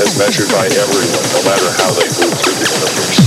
as measured by everyone, no matter how they move through the universe.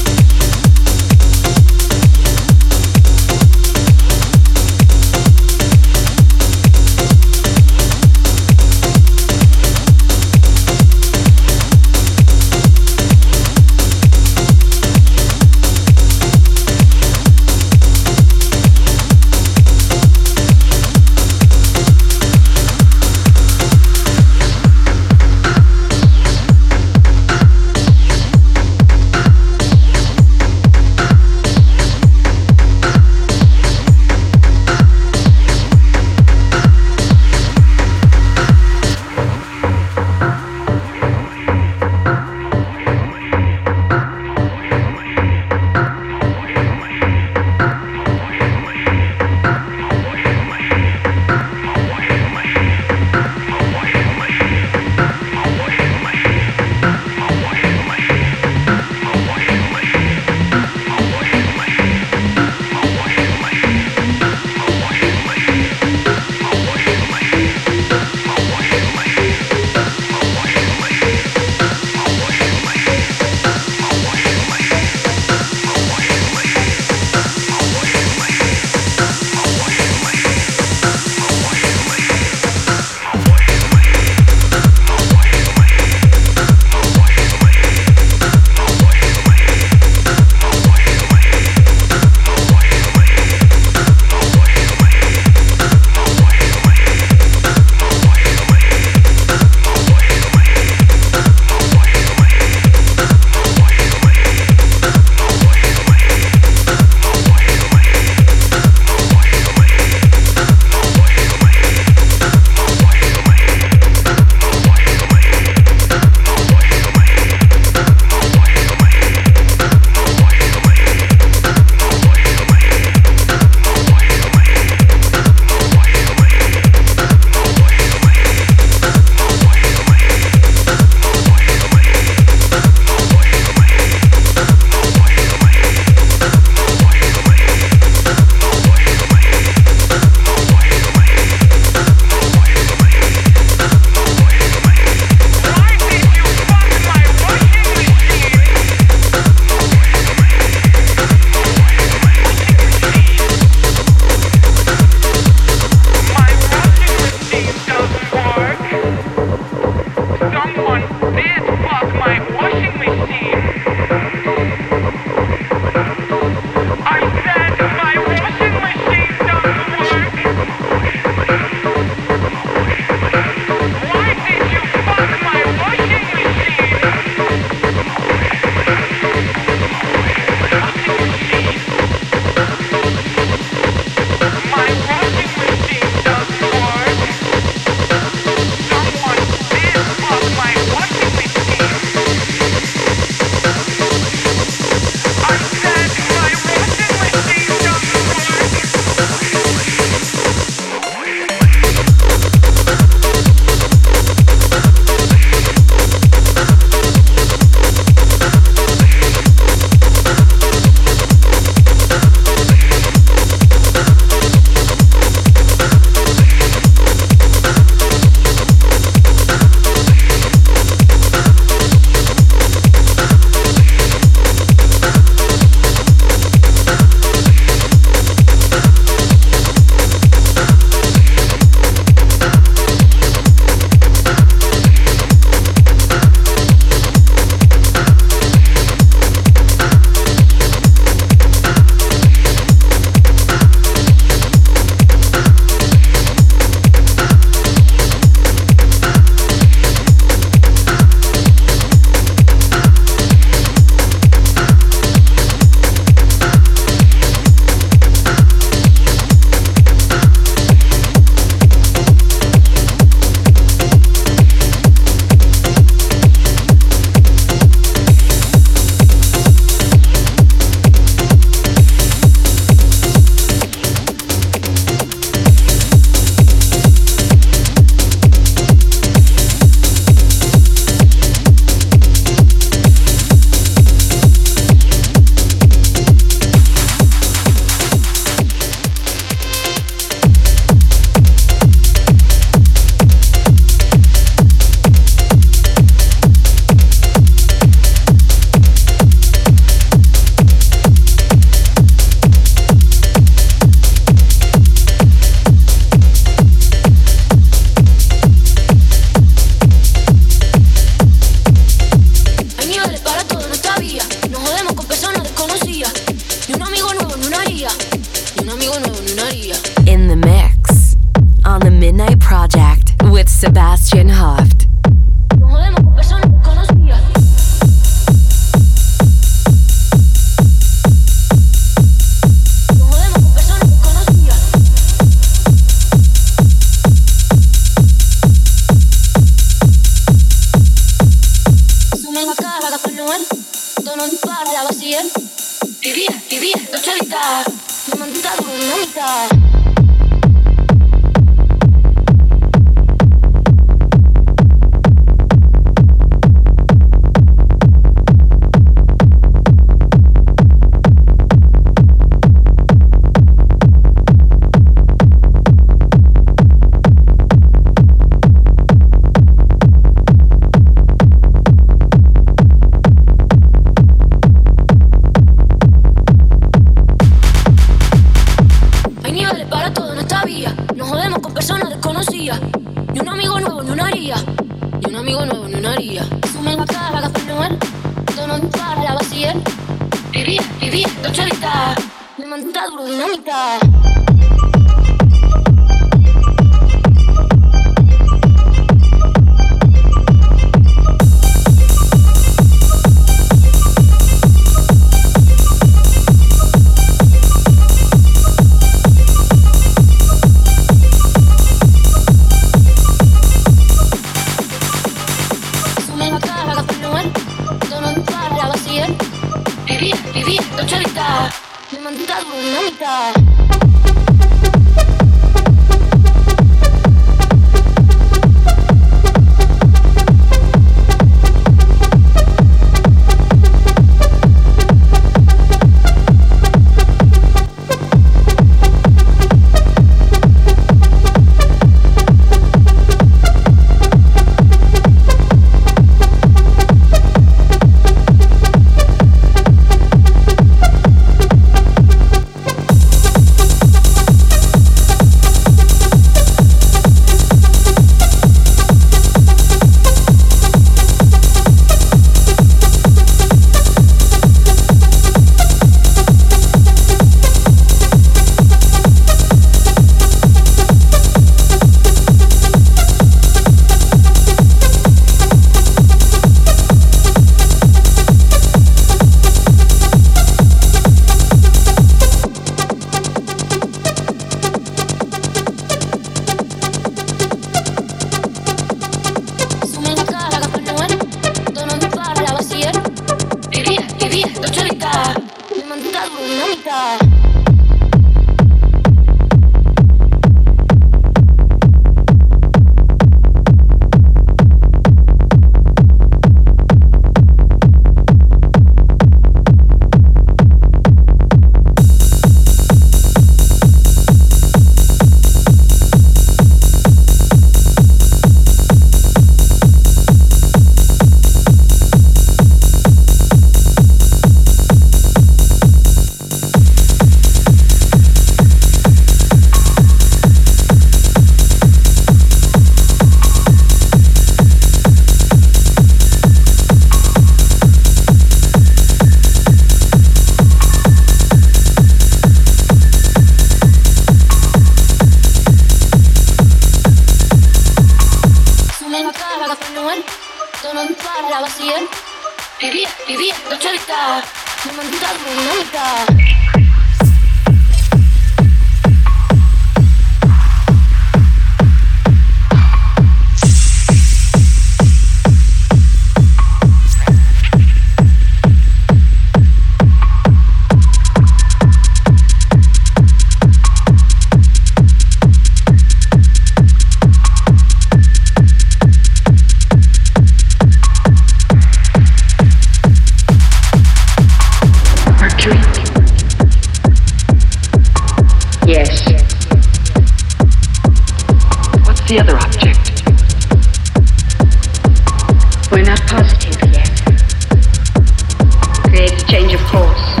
change of course.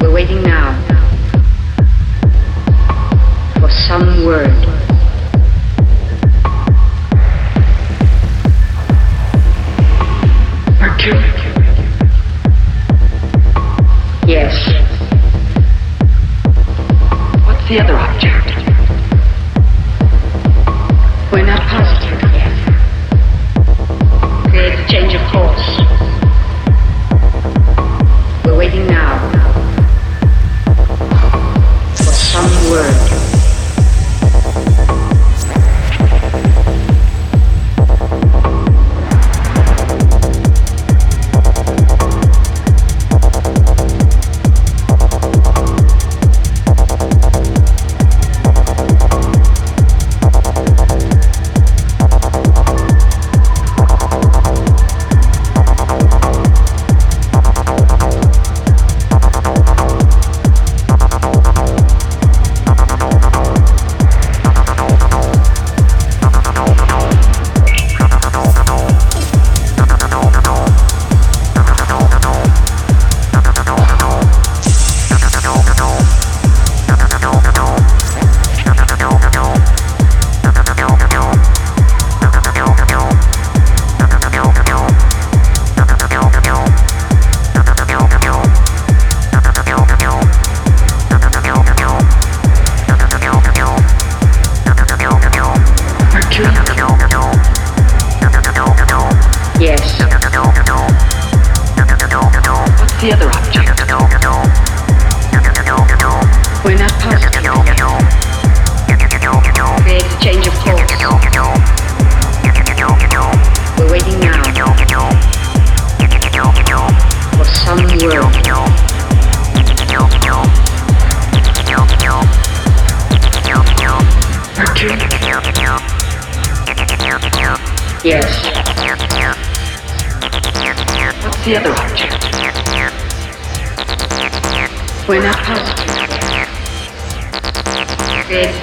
We're waiting now for some word.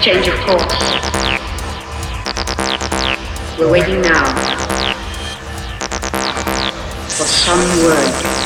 Change of course. We're waiting now for some word.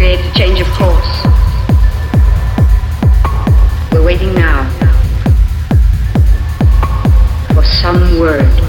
creates change of course. We're waiting now for some word.